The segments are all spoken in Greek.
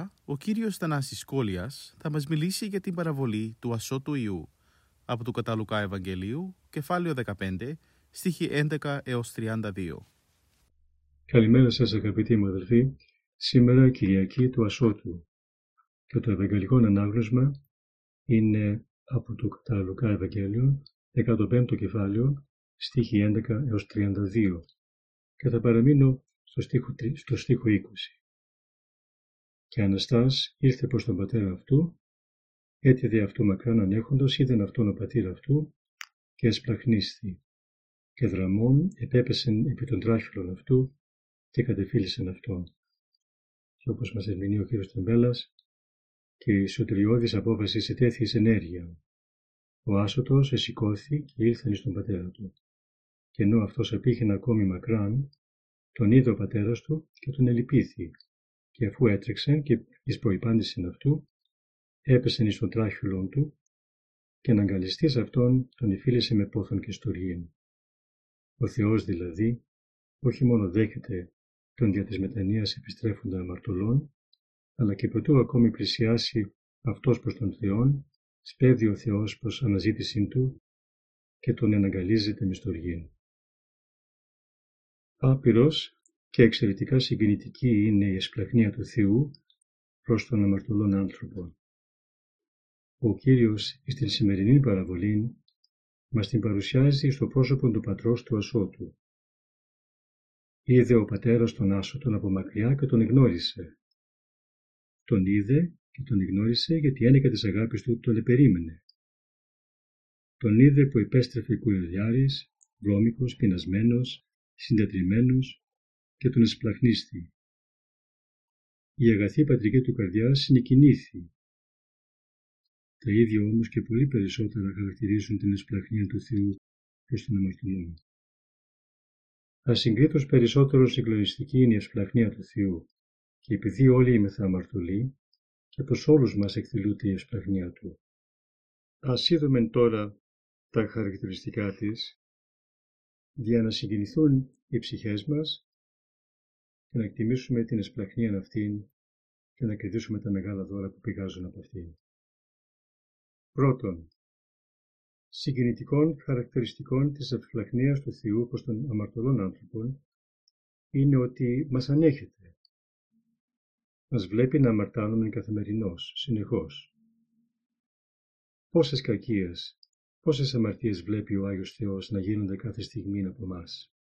Σήμερα ο κύριος Θανάσης Κόλιας θα μας μιλήσει για την παραβολή του ασώτου Ιού από του Καταλουκά Ευαγγελίου, κεφάλαιο 15, στίχη 11 έως 32. Καλημέρα σας αγαπητοί μου αδελφοί. Σήμερα Κυριακή του Ασώτου και το Ευαγγελικό Ανάγνωσμα είναι από το Καταλουκά Ευαγγέλιο, 15ο κεφάλαιο, στίχη 11 έως 32 και θα παραμείνω στο στίχο, στο στίχο 20. Και Αναστάς ήρθε προς τον πατέρα αυτού, έτιδε αυτού μακράν ανέχοντος, είδεν αυτόν ο πατήρ αυτού και εσπλαχνίσθη. Και δραμών επέπεσεν επί των τράχυλων αυτού και κατεφύλισεν αυτόν. Και όπως μας ερμηνεί ο κύριος Τεμπέλας, και η σωτηριώδης απόφασης ετέθη εις ενέργεια. Ο άσωτος εσηκώθη και ήλθεν στον πατέρα του. Και ενώ αυτός απήχεν ακόμη μακράν, τον είδε ο πατέρας του και τον ελυπήθη και αφού έτρεξε και εις προϋπάντησιν αυτού, έπεσεν εις τον τράχυλον του και αναγκαλιστής αυτόν τον εφίλησε με πόθον και στοργήν. Ο Θεός δηλαδή όχι μόνο δέχεται τον δια της μετανοίας επιστρέφοντα αμαρτωλών, αλλά και προτού ακόμη πλησιάσει αυτός προς τον Θεόν, σπέβδει ο Θεός προς αναζήτησή του και τον εναγκαλίζεται με στοργήν. Άπειρος και εξαιρετικά συγκινητική είναι η εσπλαχνία του Θεού προς τον αμαρτωλόν άνθρωπο. Ο Κύριος στην σημερινή παραβολή μας την παρουσιάζει στο πρόσωπο του πατρός του Ασώτου. Είδε ο πατέρας τον Άσωτον από μακριά και τον εγνώρισε. Τον είδε και τον εγνώρισε γιατί ένεκα της αγάπης του τον επερίμενε. Τον είδε που επέστρεφε κουρελιάρης, βρώμικος, πεινασμένος, συντετριμένος και τον εσπλαχνίστη. Η αγαθή πατρική του καρδιάς συνεκινήθη. Τα ίδια όμως και πολύ περισσότερα χαρακτηρίζουν την εσπλαχνία του Θεού προς τον αμαρτωλό. Ασυγκρίτως περισσότερο συγκλονιστική είναι η εσπλαχνία του Θεού και επειδή όλοι είμαστε αμαρτωλοί και προς όλους μας εκδηλούται η εσπλαχνία Του. Ας είδουμε τώρα τα χαρακτηριστικά της για να συγκινηθούν οι ψυχές μας και να εκτιμήσουμε την εσπλαχνία αυτήν και να κερδίσουμε τα μεγάλα δώρα που πηγάζουν από αυτήν. Πρώτον, συγκινητικών χαρακτηριστικών της ευσπλαχνίας του Θεού προς των αμαρτωλών άνθρωπων είναι ότι μας ανέχεται. Μας βλέπει να αμαρτάνουμε καθημερινώς, συνεχώς. Πόσες κακίες, πόσες αμαρτίες βλέπει ο Άγιος Θεός να γίνονται κάθε στιγμή από μας.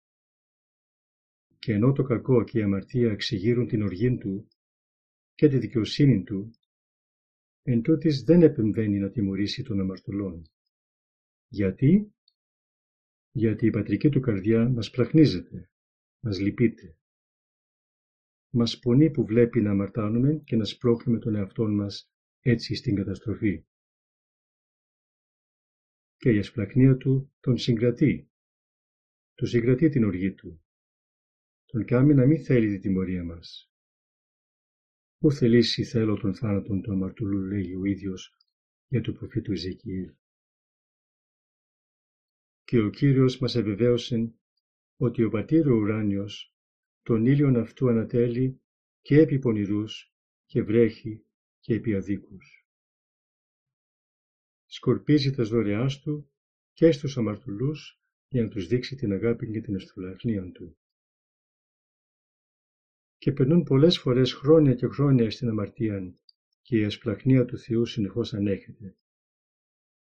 Και ενώ το κακό και η αμαρτία εξηγείρουν την οργή του και τη δικαιοσύνη του, εν τούτης δεν επεμβαίνει να τιμωρήσει τον αμαρτωλόν. Γιατί; Γιατί η πατρική του καρδιά μας πλαχνίζεται, μας λυπείται. Μας πονεί που βλέπει να αμαρτάνουμε και να σπρώχνουμε τον εαυτό μας έτσι στην καταστροφή. Και η ασπλαχνία του τον συγκρατεί. Του συγκρατεί την οργή του τον κάνει να μην θέλει τη τιμωρία μας. Πού θελήσει θέλω τον θάνατον του αμαρτωλού, λέγει ο ίδιος για του προφήτου Ιζεκιήλ. Και ο Κύριος μας εβεβαίωσε ότι ο πατήρ ο ουράνιος τον ήλιον αυτού ανατέλει και επί πονηρούς και βρέχει και επί αδίκους. Σκορπίζει τα δωρεάς του και στους αμαρτωλούς για να τους δείξει την αγάπη και την αστρολαχνία του και περνούν πολλές φορές χρόνια και χρόνια στην αμαρτία και η ασπλαχνία του Θεού συνεχώς ανέχεται.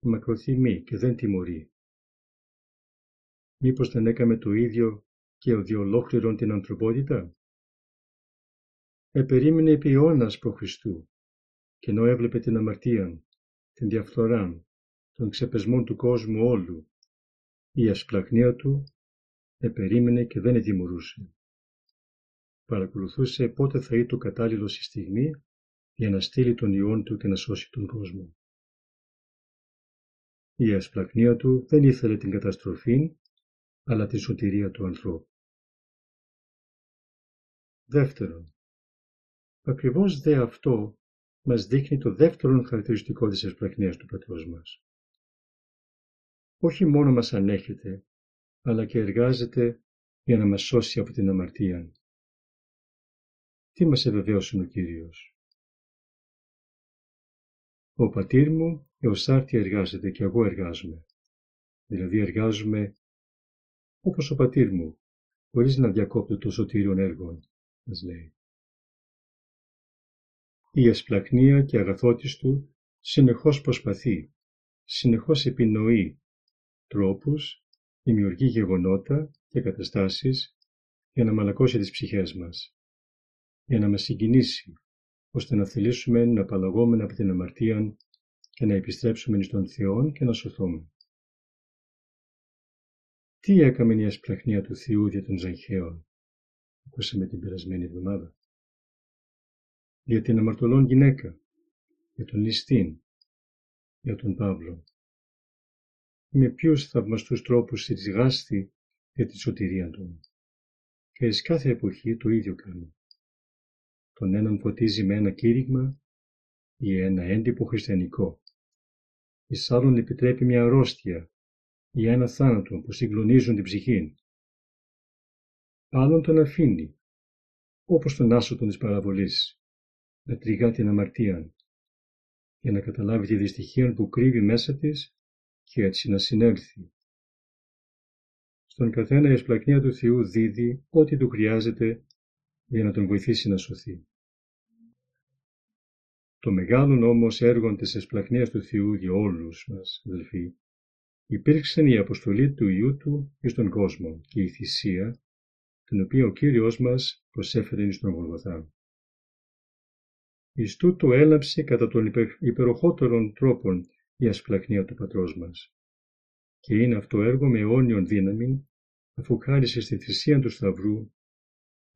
Μακροθυμεί και δεν τιμωρεί. Μήπως δεν έκαμε το ίδιο και ο διολόκληρον την ανθρωπότητα; Επερίμενε επί αιώνας προ Χριστού και ενώ έβλεπε την αμαρτία, την διαφθορά, των ξεπεσμών του κόσμου όλου, η ασπλαχνία του επερίμενε και δεν ετιμωρούσε. Παρακολουθούσε πότε θα ήταν το κατάλληλο η στιγμή για να στείλει τον ιόν του και να σώσει τον κόσμο. Η ασπλαχνία του δεν ήθελε την καταστροφή, αλλά τη σωτηρία του ανθρώπου. Δεύτερον, ακριβώς δε αυτό μας δείχνει το δεύτερο χαρακτηριστικό της ασπλαχνίας του πατρός μας. Όχι μόνο μας ανέχεται, αλλά και εργάζεται για να μας σώσει από την αμαρτία. Τι μας ευεβαίωσε ο Κύριος; Ο πατήρ μου έως άρτη εργάζεται και εγώ εργάζομαι. Δηλαδή εργάζομαι όπως ο πατήρ μου, χωρίς να διακόπτω το σωτήριον έργων, μας λέει. Η ασπλαχνία και αγαθότης του συνεχώς προσπαθεί, συνεχώς επινοεί τρόπους, δημιουργεί γεγονότα και καταστάσεις για να μαλακώσει τις ψυχές μας, για να μας συγκινήσει, ώστε να θελήσουμε να απαλλαγούμε από την αμαρτία και να επιστρέψουμε εις τον Θεό και να σωθούμε. Τι έκαμε η ασπλαχνία του Θεού για τον Ζαχαίο, ακούσαμε την περασμένη εβδομάδα; Για την αμαρτωλόν γυναίκα, για τον Λιστίν, για τον Παύλο. Με ποιους θαυμαστούς τρόπους συζυγάστη για τη σωτηρία του. Και εις κάθε εποχή το ίδιο κάνει. Τον έναν φωτίζει με ένα κήρυγμα ή ένα έντυπο χριστιανικό. Εις άλλον επιτρέπει μια αρρώστια ή ένα θάνατο που συγκλονίζουν την ψυχή. Άλλον τον αφήνει, όπως τον άσωτον της παραβολής, να τριγά την αμαρτία, για να καταλάβει τη δυστυχία που κρύβει μέσα της και έτσι να συνέλθει. Στον καθένα η εσπλακνία του Θεού δίδει ό,τι του χρειάζεται για να τον βοηθήσει να σωθεί. Το μεγάλο όμως έργο της εσπλαχνίας του Θεού για όλους μας, αδελφοί, υπήρξε η αποστολή του Ιού Του εις τον κόσμο και η θυσία, την οποία ο Κύριος μας προσέφερε εις τον Γολγοθά. Εις τούτο έλαψε κατά των υπεροχότερων τρόπων η ασπλαχνία του Πατρός μας. Και είναι αυτό έργο με αιώνιον δύναμη, αφού χάρισε στη θυσία του Σταυρού,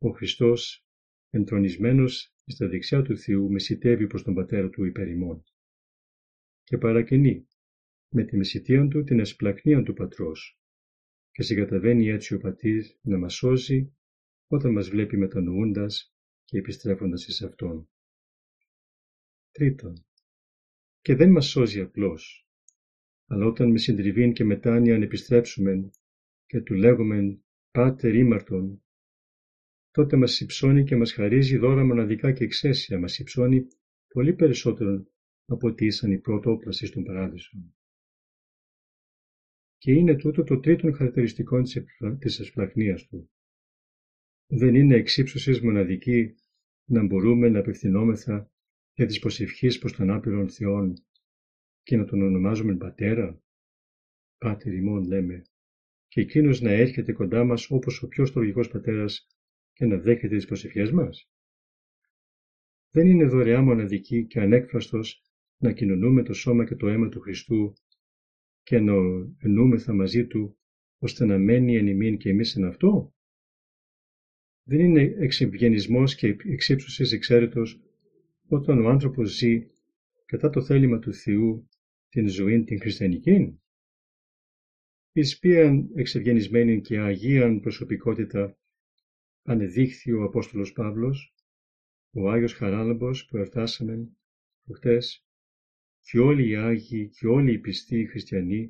ο Χριστός, εντρονισμένος στα δεξιά του Θεού, μεσητεύει προς τον Πατέρα του υπέρ Και παρακαινεί με τη μεσητεία του την εσπλαχνία του Πατρός και συγκαταβαίνει έτσι ο Πατήρ να μας σώζει όταν μας βλέπει μετανοούντας και επιστρέφοντας εις Αυτόν. Τρίτον, και δεν μας σώζει απλώς, αλλά όταν με συντριβήν και μετάνοιαν επιστρέψουμε και του λέγουμε «Πάτερ ήμαρτον», τότε μας υψώνει και μας χαρίζει δώρα μοναδικά και εξαίσια, μας υψώνει πολύ περισσότερο από ότι ήσαν οι πρωτόπλασοι στον παράδεισο. Και είναι τούτο το τρίτο χαρακτηριστικό της εσπλαχνίας του. Δεν είναι εξύψωσης μοναδική να μπορούμε να απευθυνόμεθα για τις προσευχές προς τον άπειρον Θεόν και να τον ονομάζουμε Πατέρα. Πάτερ ημών λέμε και εκείνος να έρχεται κοντά μας όπως ο πιο στοργικός πατέρας και να δέχεται τις προσευχές μας. Δεν είναι δωρεά μοναδική και ανέκφραστος να κοινωνούμε το σώμα και το αίμα του Χριστού και να ενούμεθα μαζί Του ώστε να μένει εν ημίν και εμείς εν αυτό. Δεν είναι εξευγενισμός και εξύψωσης εξαίρετος όταν ο άνθρωπος ζει κατά το θέλημα του Θεού την ζωή την χριστιανική. Εις ποιαν εξευγενισμένη και αγίαν προσωπικότητα ανεδείχθη ο Απόστολος Παύλος, ο Άγιος Χαράλαμπος που ερτάσαμε προχτές και όλοι οι Άγιοι και όλοι οι πιστοί χριστιανοί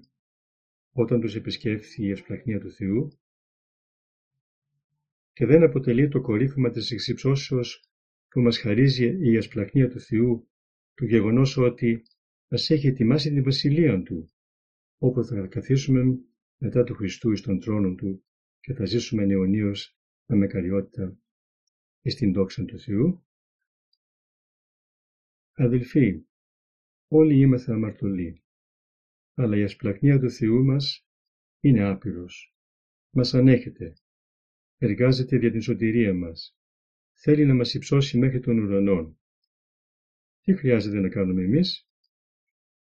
όταν τους επισκέφθη η ευσπλαχνία του Θεού. Και δεν αποτελεί το κορύφωμα της εξυψώσεως που μας χαρίζει η ασπλαχνία του Θεού του γεγονός ότι μας έχει ετοιμάσει την βασιλεία Του όπου θα καθίσουμε μετά του Χριστού εις τον τρόνο Του και θα ζήσουμε αιωνίως με μακαριότητα εις την δόξα του Θεού. Αδελφοί, όλοι είμαστε αμαρτωλοί, αλλά η ασπλαχνία του Θεού μας είναι άπειρος. Μας ανέχεται, εργάζεται για την σωτηρία μας, θέλει να μας υψώσει μέχρι τον ουρανό. Τι χρειάζεται να κάνουμε εμείς;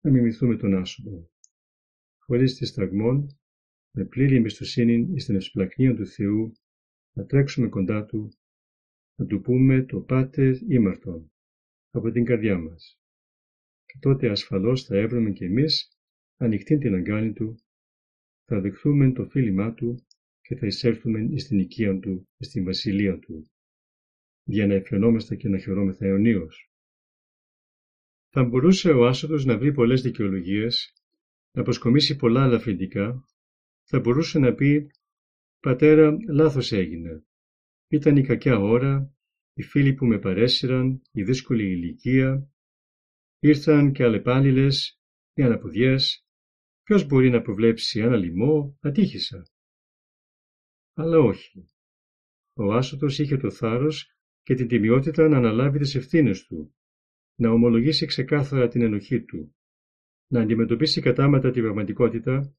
Να μιμηθούμε τον άσωπο. Χωρίς τη σταγμών, με πλήρη εμπιστοσύνη στην ευσπλακνία του Θεού, να τρέξουμε κοντά Του, να Του πούμε το Πάτερ ήμαρτον από την καρδιά μας. Και τότε ασφαλώς θα έβρουμε κι εμείς ανοιχτή την αγκάλη Του, θα δεχθούμε το φίλημά Του και θα εισέλθουμε στην οικία Του, στην βασιλεία Του, για να εφαινόμαστε και να χαιρόμεθα αιωνίως. Θα μπορούσε ο άσοδος να βρει πολλές δικαιολογίες, να προσκομίσει πολλά ελαφρυντικά, θα μπορούσε να πει «Πατέρα, λάθος έγινε. Ήταν η κακιά ώρα, οι φίλοι που με παρέσυραν, η δύσκολη ηλικία, ήρθαν και αλλεπάλληλες, οι αναπουδιές, ποιος μπορεί να προβλέψει ένα λοιμό, ατύχησα. Αλλά όχι. Ο άσωτος είχε το θάρρος και την τιμιότητα να αναλάβει τις ευθύνες του, να ομολογήσει ξεκάθαρα την ενοχή του, να αντιμετωπίσει κατάματα την πραγματικότητα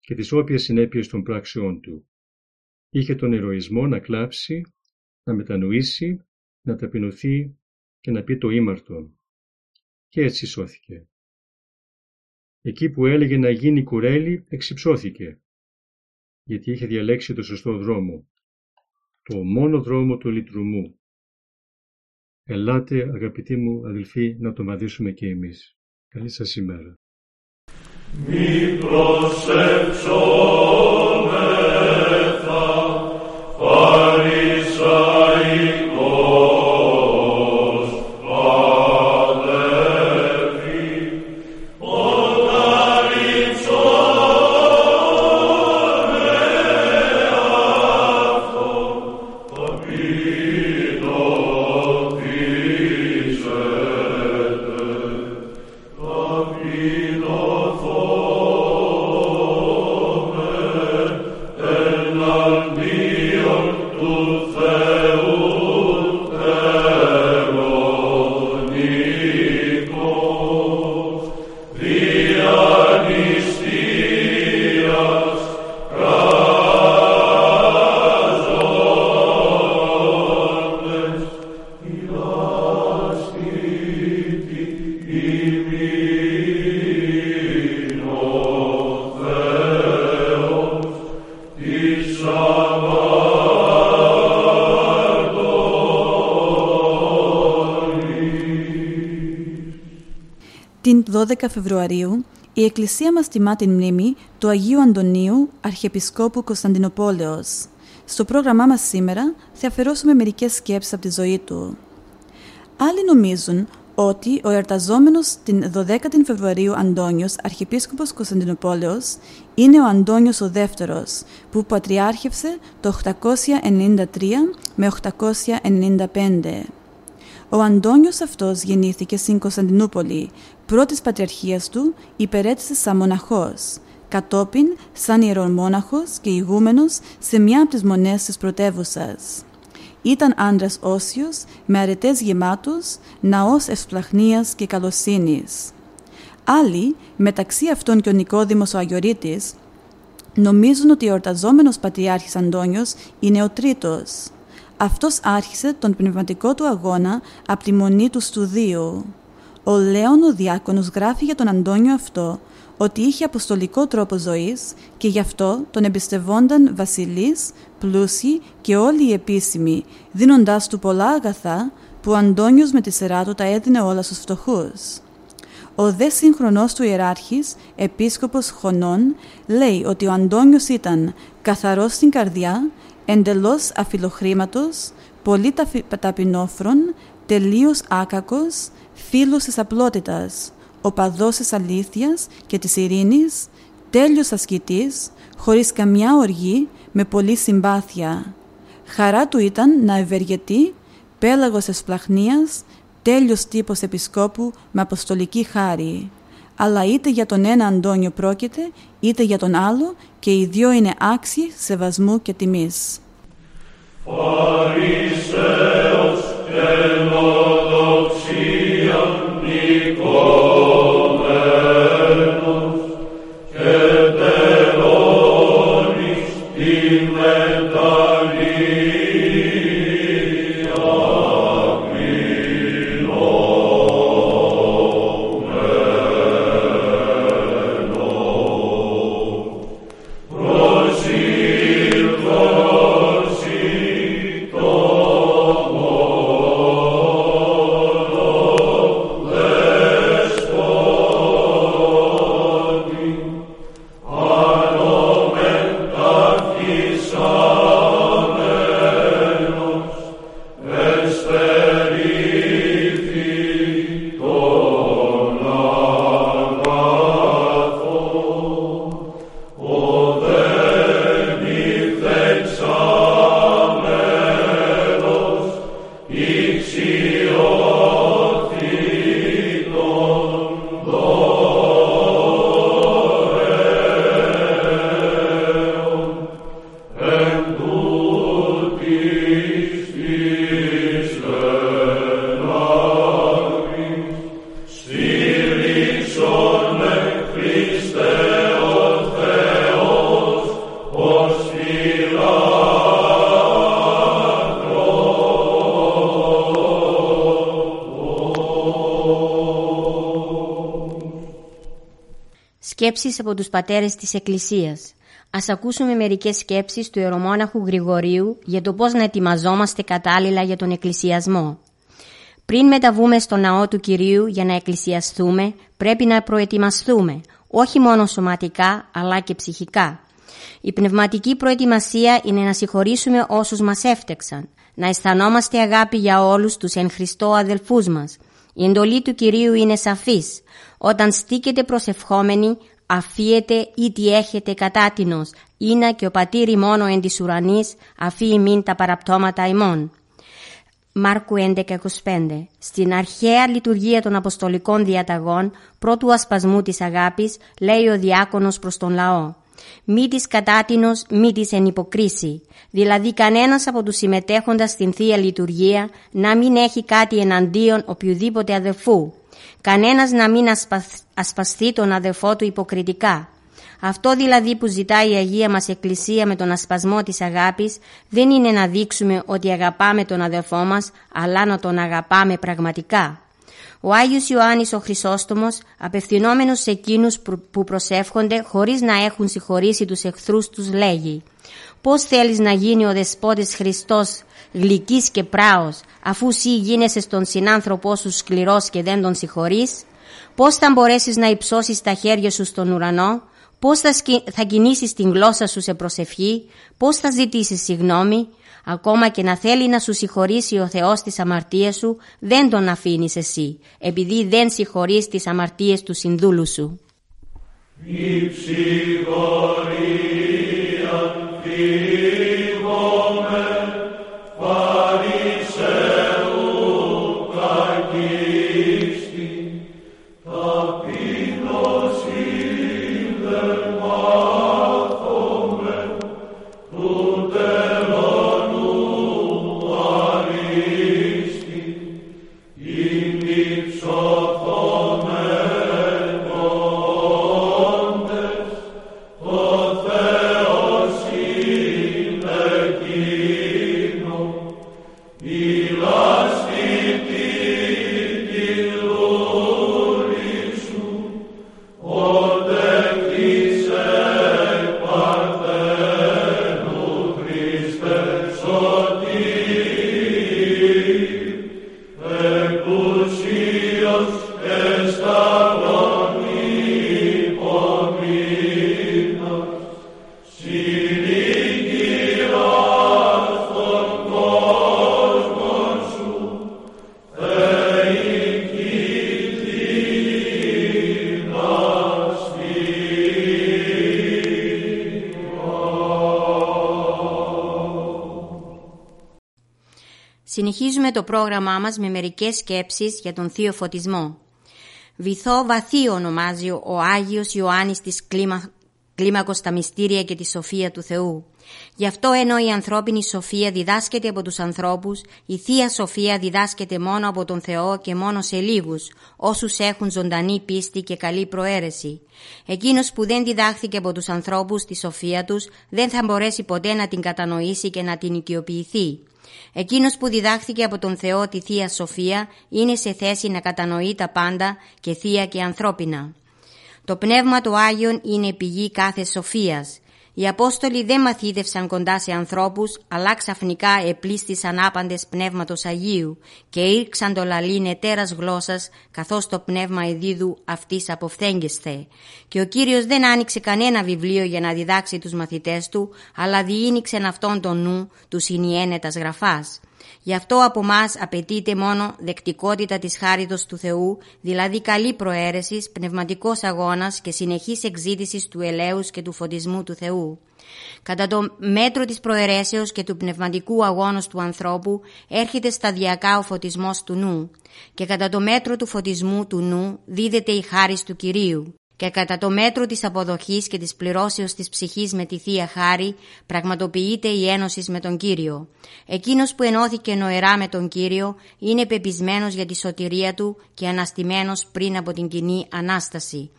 και τις όποιες συνέπειες των πράξεών του. Είχε τον ηρωισμό να κλάψει, να μετανοήσει, να ταπεινωθεί και να πει το ήμαρτον. Και έτσι σώθηκε. Εκεί που έλεγε να γίνει κουρέλι, εξυψώθηκε, γιατί είχε διαλέξει το σωστό δρόμο, το μόνο δρόμο του λυτρουμού. Ελάτε αγαπητοί μου αδελφοί να το μαδίσουμε και εμείς. Καλή σας ημέρα. Μη Φεβρουαρίου, η Εκκλησία μας τιμά την μνήμη του Αγίου Αντωνίου, Αρχιεπισκόπου Κωνσταντινοπόλεως. Στο πρόγραμμά μας σήμερα θα αφαιρώσουμε μερικές σκέψεις από τη ζωή του. Άλλοι νομίζουν ότι ο εορταζόμενος την 12η Φεβρουαρίου Αντώνιος, Αρχιεπίσκοπος Κωνσταντινοπόλεως, είναι ο Αντώνιος ο δεύτερος, που πατριάρχευσε το 893 με 895. Ο Αντώνιος αυτός γεννήθηκε στην Κωνσταντινούπολη, πρώτης πατριαρχίας του υπερέτησε σαν μοναχός, κατόπιν σαν ιερομόναχος και ηγούμενος σε μια από τις μονές της πρωτεύουσας. Ήταν άντρας όσιος, με αρετές γεμάτους, ναός ευσπλαχνίας και καλοσύνης. Άλλοι, μεταξύ αυτών και ο Νικόδημος ο Αγιορείτης, νομίζουν ότι ο εορταζόμενος Πατριάρχης Αντώνιος είναι ο τρίτος. Αυτός άρχισε τον πνευματικό του αγώνα από τη μονή του στουδίου. Ο Λέων ο Διάκονος γράφει για τον Αντώνιο αυτό ότι είχε αποστολικό τρόπο ζωής και γι' αυτό τον εμπιστευόνταν βασιλείς, πλούσιοι και όλοι οι επίσημοι, δίνοντάς του πολλά αγαθά που ο Αντώνιος με τη σειρά του τα έδινε όλα στους φτωχούς. Ο δε σύγχρονός του ιεράρχης, επίσκοπος Χωνών, λέει ότι ο Αντώνιος ήταν καθαρός στην καρδιά, εντελώς αφιλοχρήματος, πολύ ταφι- ταπεινόφρον, τελείως άκακος, φίλος της απλότητας, οπαδός της αλήθειας και της ειρήνης, τέλειος ασκητής, χωρίς καμιά οργή, με πολλή συμπάθεια. Χαρά του ήταν να ευεργετεί, πέλαγος εσπλαχνίας, τέλειος τύπος επισκόπου με αποστολική χάρη. Αλλά είτε για τον ένα Αντώνιο πρόκειται, είτε για τον άλλο και οι δυο είναι άξιοι σεβασμού και τιμής. Φαρισαίος ενοδοξία νικόμενος Σκέψεις από τους πατέρες της Εκκλησίας. Ας ακούσουμε μερικές σκέψεις του Ιερομόναχου Γρηγορίου για το πώς να ετοιμαζόμαστε κατάλληλα για τον εκκλησιασμό. Πριν μεταβούμε στο ναό του Κυρίου για να εκκλησιαστούμε, πρέπει να προετοιμαστούμε, όχι μόνο σωματικά αλλά και ψυχικά. Η πνευματική προετοιμασία είναι να συγχωρήσουμε όσους μας έφτεξαν, να αισθανόμαστε αγάπη για όλους τους εν Χριστώ αδελφούς μας. Η εντολή του Κυρίου είναι σαφής. Όταν στήκετε προσευχόμενοι, αφίετε ή τι έχετε κατάτινος, είναι και ο πατήρι μόνο εν της ουρανής, αφή μην τα παραπτώματα ημών. Μάρκου 11.25 Στην αρχαία λειτουργία των Αποστολικών Διαταγών, πρώτου ασπασμού της αγάπης, λέει ο διάκονος προς τον λαό μη της κατάτινος, μη της εν υποκρίση. Δηλαδή κανένας από τους συμμετέχοντας στην Θεία Λειτουργία να μην έχει κάτι εναντίον οποιοδήποτε αδελφού. Κανένας να μην ασπαστεί τον αδελφό του υποκριτικά. Αυτό δηλαδή που ζητάει η Αγία μας Εκκλησία με τον ασπασμό της αγάπης δεν είναι να δείξουμε ότι αγαπάμε τον αδελφό μας, αλλά να τον αγαπάμε πραγματικά. Ο Άγιος Ιωάννης ο Χρυσόστομος, απευθυνόμενος σε εκείνους που προσεύχονται χωρίς να έχουν συγχωρήσει τους εχθρούς τους, λέγει «Πώς θέλεις να γίνει ο Δεσπότης Χριστός γλυκής και πράος, αφού σύ γίνεσαι στον συνάνθρωπό σου σκληρός και δεν τον συγχωρείς, πώς θα μπορέσεις να υψώσεις τα χέρια σου στον ουρανό, πώς θα, θα κινήσεις την γλώσσα σου σε προσευχή, πώς θα ζητήσεις συγνώμη, Ακόμα και να θέλει να σου συγχωρήσει ο Θεός τις αμαρτίες σου, δεν τον αφήνεις εσύ, επειδή δεν συγχωρείς τις αμαρτίες του συνδούλου σου. Συνεχίζουμε το πρόγραμμά μας με μερικές σκέψεις για τον Θείο Φωτισμό. Βυθό βαθύ ονομάζει ο Άγιος Ιωάννης της κλίμα... κλίμακος στα μυστήρια και τη σοφία του Θεού. Γι' αυτό ενώ η ανθρώπινη σοφία διδάσκεται από τους ανθρώπους, η Θεία Σοφία διδάσκεται μόνο από τον Θεό και μόνο σε λίγους, όσους έχουν ζωντανή πίστη και καλή προαίρεση. Εκείνος που δεν διδάχθηκε από τους ανθρώπους τη σοφία τους, δεν θα μπορέσει ποτέ να την κατανοήσει και να την οικειοποιηθεί. Εκείνος που διδάχθηκε από τον Θεό τη Θεία Σοφία είναι σε θέση να κατανοεί τα πάντα και θεία και ανθρώπινα. Το Πνεύμα του Άγιον είναι πηγή κάθε σοφίας. Οι Απόστολοι δεν μαθήτευσαν κοντά σε ανθρώπους, αλλά ξαφνικά επλήστησαν άπαντες Πνεύματος Αγίου και ήρξαν το λαλήν ετέρας γλώσσας, καθώς το Πνεύμα εδίδου αυτής αποφθέγγεσθε. Και ο Κύριος δεν άνοιξε κανένα βιβλίο για να διδάξει τους μαθητές του, αλλά διήνυξεν αυτόν τον νου του συνιένετας γραφάς. Γι' αυτό από εμά απαιτείται μόνο δεκτικότητα της χάριτος του Θεού, δηλαδή καλή προαίρεσης, πνευματικός αγώνας και συνεχής εξήτησης του ελέους και του φωτισμού του Θεού. Κατά το μέτρο της προαιρέσεως και του πνευματικού αγώνος του ανθρώπου έρχεται σταδιακά ο φωτισμός του νου και κατά το μέτρο του φωτισμού του νου δίδεται η χάρις του Κυρίου και κατά το μέτρο της αποδοχής και της πληρώσεως της ψυχής με τη Θεία Χάρη πραγματοποιείται η ένωση με τον Κύριο. Εκείνος που ενώθηκε νοερά με τον Κύριο είναι πεπισμένος για τη σωτηρία του και αναστημένος πριν από την κοινή Ανάσταση.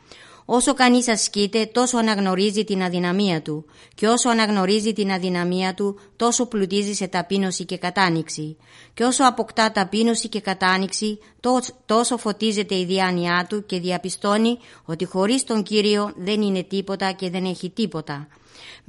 Όσο κανείς ασκείται, τόσο αναγνωρίζει την αδυναμία του και όσο αναγνωρίζει την αδυναμία του, τόσο πλουτίζει σε ταπείνωση και κατάνοιξη. Και όσο αποκτά ταπείνωση και κατάνοιξη, τόσο φωτίζεται η διάνοιά του και διαπιστώνει ότι χωρίς τον Κύριο δεν είναι τίποτα και δεν έχει τίποτα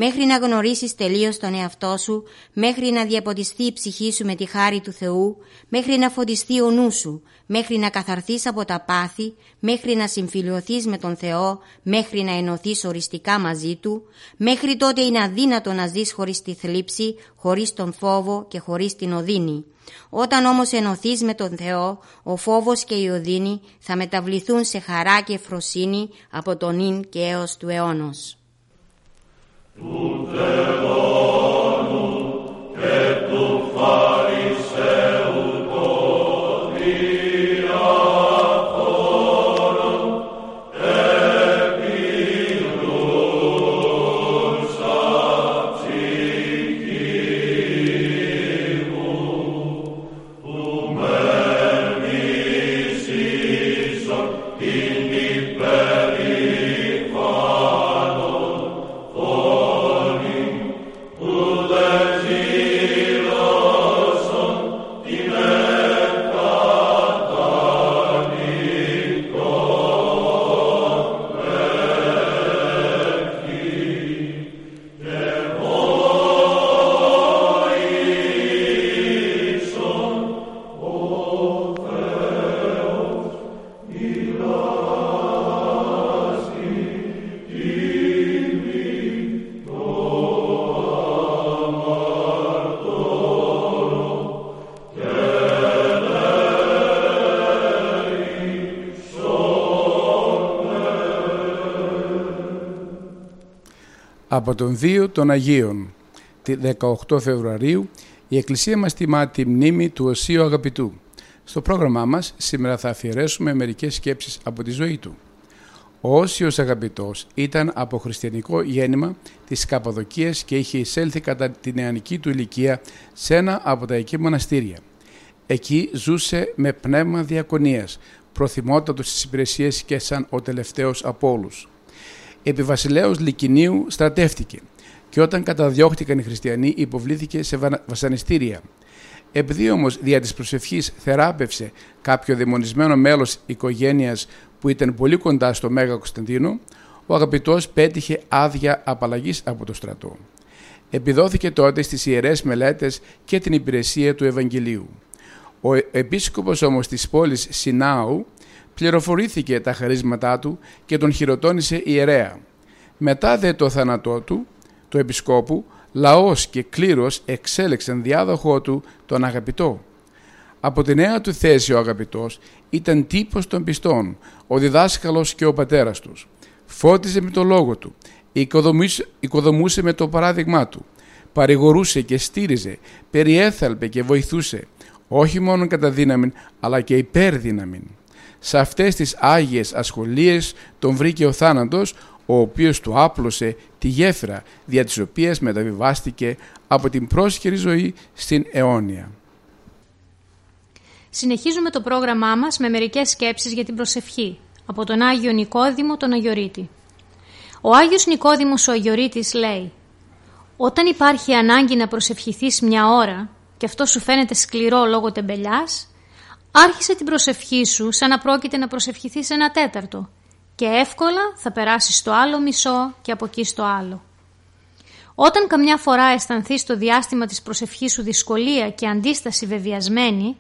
μέχρι να γνωρίσεις τελείως τον εαυτό σου, μέχρι να διαποτιστεί η ψυχή σου με τη χάρη του Θεού, μέχρι να φωτιστεί ο νους σου, μέχρι να καθαρθείς από τα πάθη, μέχρι να συμφιλειωθείς με τον Θεό, μέχρι να ενωθείς οριστικά μαζί Του, μέχρι τότε είναι αδύνατο να ζεις χωρίς τη θλίψη, χωρίς τον φόβο και χωρίς την οδύνη. Όταν όμως ενωθείς με τον Θεό, ο φόβος και η οδύνη θα μεταβληθούν σε χαρά και φροσύνη από τον ίν και έως του αιώνος. Tutte Από τον Δίο των Αγίων, τη 18 Φεβρουαρίου, η Εκκλησία μας τιμά τη μνήμη του Οσίου Αγαπητού. Στο πρόγραμμά μας σήμερα θα αφιερέσουμε μερικές σκέψεις από τη ζωή του. Ο Όσιος Αγαπητός ήταν από χριστιανικό γέννημα της Καπαδοκίας και είχε εισέλθει κατά την νεανική του ηλικία σε ένα από τα εκεί μοναστήρια. Εκεί ζούσε με πνεύμα διακονίας, προθυμότατος στις υπηρεσίες και σαν ο τελευταίος από όλους επί βασιλέως Λικινίου στρατεύτηκε και όταν καταδιώχτηκαν οι χριστιανοί υποβλήθηκε σε βασανιστήρια. Επειδή όμως δια της προσευχής θεράπευσε κάποιο δαιμονισμένο μέλος οικογένειας που ήταν πολύ κοντά στο Μέγα Κωνσταντίνο, ο αγαπητός πέτυχε άδεια απαλλαγής από το στρατό. Επιδόθηκε τότε στις ιερές μελέτες και την υπηρεσία του Ευαγγελίου. Ο επίσκοπος όμως της πόλης Σινάου πληροφορήθηκε τα χαρίσματά του και τον χειροτώνησε ιερέα. Μετά δε το θάνατό του, του επισκόπου, λαός και κλήρος εξέλεξαν διάδοχό του τον αγαπητό. Από τη νέα του θέση ο αγαπητός ήταν τύπος των πιστών, ο διδάσκαλος και ο πατέρας τους. Φώτιζε με το λόγο του, οικοδομούσε με το παράδειγμά του, παρηγορούσε και στήριζε, περιέθαλπε και βοηθούσε, όχι μόνο κατά δύναμη αλλά και υπέρδυναμη. Σε αυτές τις άγιες ασχολίες τον βρήκε ο θάνατος, ο οποίος του άπλωσε τη γέφυρα δια της οποίας μεταβιβάστηκε από την πρόσχερη ζωή στην αιώνια. Συνεχίζουμε το πρόγραμμά μας με μερικές σκέψεις για την προσευχή από τον Άγιο Νικόδημο τον Αγιορείτη. Ο Άγιος Νικόδημος ο Αγιορείτης λέει «Όταν υπάρχει ανάγκη να προσευχηθείς μια ώρα και αυτό σου φαίνεται σκληρό λόγω τεμπελιάς, Άρχισε την προσευχή σου σαν να πρόκειται να προσευχηθείς ένα τέταρτο και εύκολα θα περάσεις στο άλλο μισό και από εκεί στο άλλο. Όταν καμιά φορά αισθανθείς το διάστημα της προσευχής σου δυσκολία και αντίσταση βεβαιασμένη,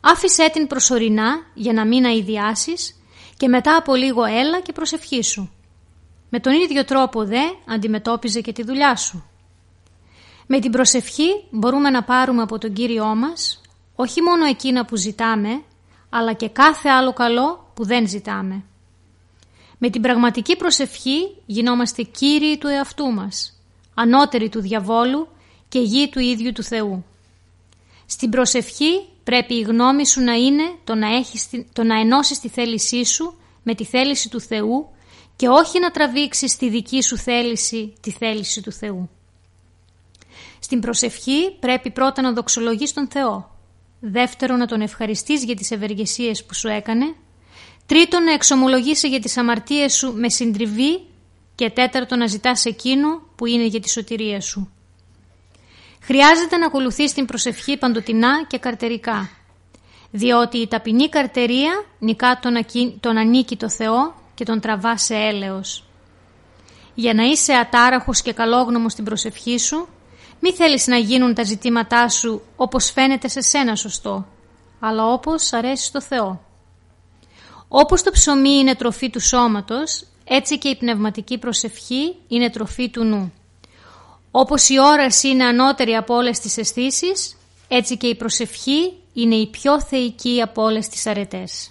άφησέ την προσωρινά για να μην αειδιάσεις και μετά από λίγο έλα και προσευχή σου. Με τον ίδιο τρόπο δε αντιμετώπιζε και τη δουλειά σου. Με την προσευχή μπορούμε να πάρουμε από τον Κύριό μας όχι μόνο εκείνα που ζητάμε, αλλά και κάθε άλλο καλό που δεν ζητάμε. Με την πραγματική προσευχή γινόμαστε κύριοι του εαυτού μας, ανώτεροι του διαβόλου και γη του ίδιου του Θεού. Στην προσευχή πρέπει η γνώμη σου να είναι το να, έχεις, το να ενώσεις τη θέλησή σου με τη θέληση του Θεού και όχι να τραβήξεις τη δική σου θέληση τη θέληση του Θεού. Στην προσευχή πρέπει πρώτα να δοξολογείς τον Θεό Δεύτερο, να τον ευχαριστείς για τις ευεργεσίες που σου έκανε. Τρίτον, να εξομολογήσει για τις αμαρτίες σου με συντριβή και τέταρτον, να ζητάς εκείνο που είναι για τη σωτηρία σου. Χρειάζεται να ακολουθείς την προσευχή παντοτινά και καρτερικά, διότι η ταπεινή καρτερία νικά τον, τον ανήκει το Θεό και τον τραβά σε έλεος. Για να είσαι ατάραχος και καλόγνωμος στην προσευχή σου, μη θέλεις να γίνουν τα ζητήματά σου όπως φαίνεται σε σένα σωστό, αλλά όπως αρέσει στο Θεό. Όπως το ψωμί είναι τροφή του σώματος, έτσι και η πνευματική προσευχή είναι τροφή του νου. Όπως η όραση είναι ανώτερη από όλες τις αισθήσεις, έτσι και η προσευχή είναι η πιο θεϊκή από όλες τις αρετές.